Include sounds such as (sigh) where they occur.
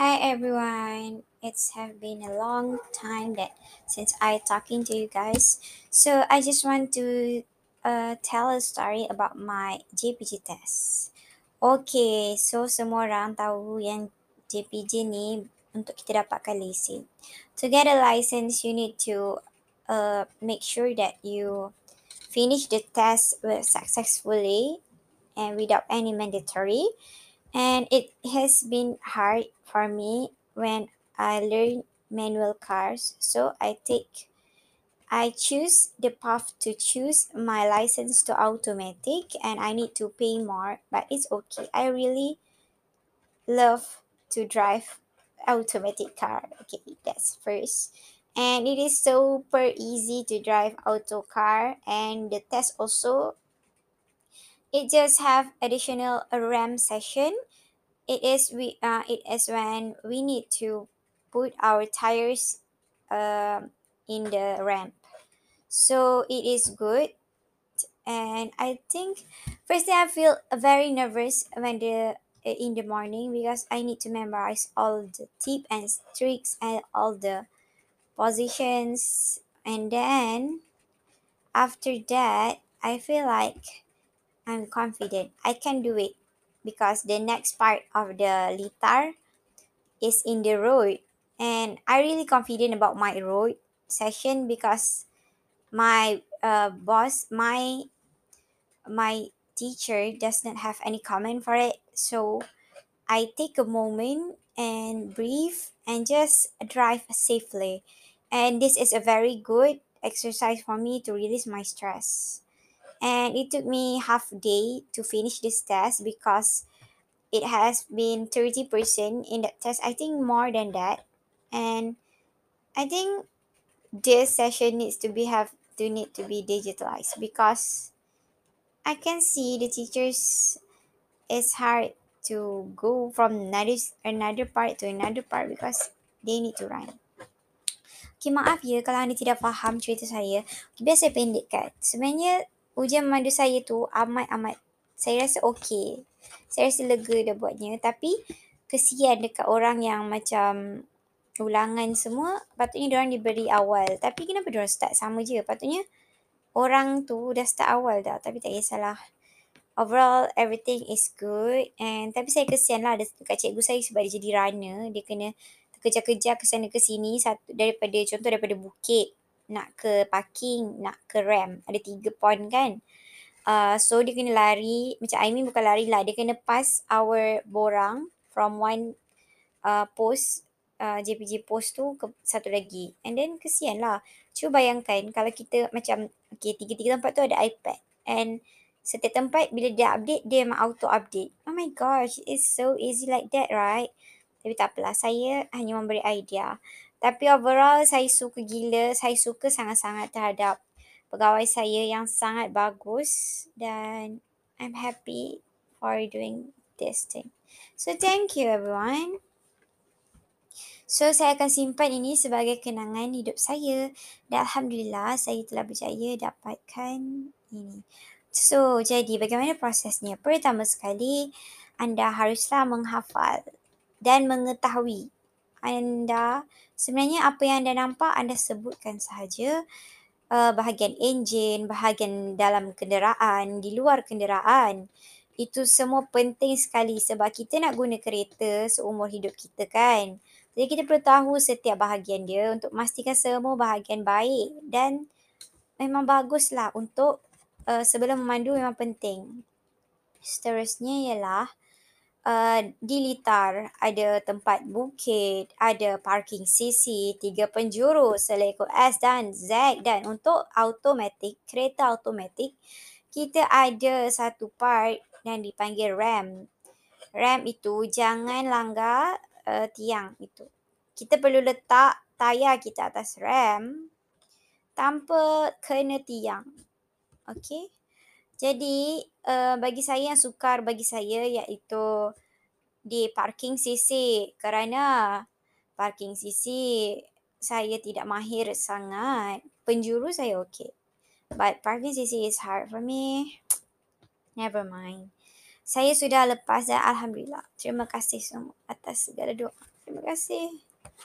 Hi everyone. It's have been a long time that since I talking to you guys. So I just want to uh, tell a story about my JPG test. Okay, so semua orang tahu yang JPG ni untuk kita dapatkan lesen. To get a license, you need to uh, make sure that you finish the test successfully and without any mandatory. And it has been hard for me when I learn manual cars. So I take I choose the path to choose my license to automatic and I need to pay more, but it's okay. I really love to drive automatic car. Okay, that's first. And it is super easy to drive auto car and the test also it just have additional RAM session. It is we uh, it is when we need to put our tires um in the ramp. So it is good and I think firstly I feel very nervous when the in the morning because I need to memorize all the tip and tricks and all the positions and then after that I feel like I'm confident. I can do it because the next part of the litar is in the road. And I really confident about my road session because my uh, boss my my teacher does not have any comment for it. So I take a moment and breathe and just drive safely. And this is a very good exercise for me to release my stress and it took me half a day to finish this test because it has been 30% in that test i think more than that and i think this session needs to be have to need to be digitalized because i can see the teachers it's hard to go from another another part to another part because they need to run Okay, maaf ya kalau anda tidak faham cerita saya. Biar saya pendekkan. Sebenarnya ujian madu saya tu amat-amat saya rasa okey. Saya rasa lega dah buatnya. Tapi kesian dekat orang yang macam ulangan semua patutnya diorang diberi awal. Tapi kenapa diorang start sama je? Patutnya orang tu dah start awal dah. Tapi tak kisahlah. Overall, everything is good. And tapi saya kesian lah dekat cikgu saya sebab dia jadi runner. Dia kena kejar-kejar ke sana ke sini satu daripada contoh daripada bukit nak ke parking, nak ke ramp. Ada tiga point kan. Uh, so dia kena lari, macam I mean bukan lari lah, dia kena pass our borang from one uh, post, uh, JPJ post tu ke satu lagi. And then kesian lah. Cuba bayangkan kalau kita macam, okay tiga-tiga tempat tu ada iPad. And setiap tempat bila dia update, dia memang auto update. Oh my gosh, it's so easy like that right? Tapi tak apalah, saya hanya memberi idea. Tapi overall saya suka gila, saya suka sangat-sangat terhadap pegawai saya yang sangat bagus dan I'm happy for doing this thing. So thank you everyone. So saya akan simpan ini sebagai kenangan hidup saya dan Alhamdulillah saya telah berjaya dapatkan ini. So jadi bagaimana prosesnya? Pertama sekali anda haruslah menghafal dan mengetahui anda sebenarnya apa yang anda nampak anda sebutkan sahaja uh, bahagian enjin, bahagian dalam kenderaan, di luar kenderaan. Itu semua penting sekali sebab kita nak guna kereta seumur hidup kita kan. Jadi kita perlu tahu setiap bahagian dia untuk memastikan semua bahagian baik dan memang baguslah untuk uh, sebelum memandu memang penting. Seterusnya ialah uh, di Litar ada tempat bukit, ada parking CC, tiga penjuru, selekor S dan Z dan untuk automatic, kereta automatic, kita ada satu part yang dipanggil RAM. RAM itu jangan langgar uh, tiang itu. Kita perlu letak tayar kita atas RAM tanpa kena tiang. Okay. Jadi uh, bagi saya yang sukar bagi saya iaitu di parking CC kerana parking CC saya tidak mahir sangat. Penjuru saya okey. But parking CC is hard for me. (tsk) Never mind. Saya sudah lepas dan Alhamdulillah. Terima kasih semua atas segala doa. Terima kasih.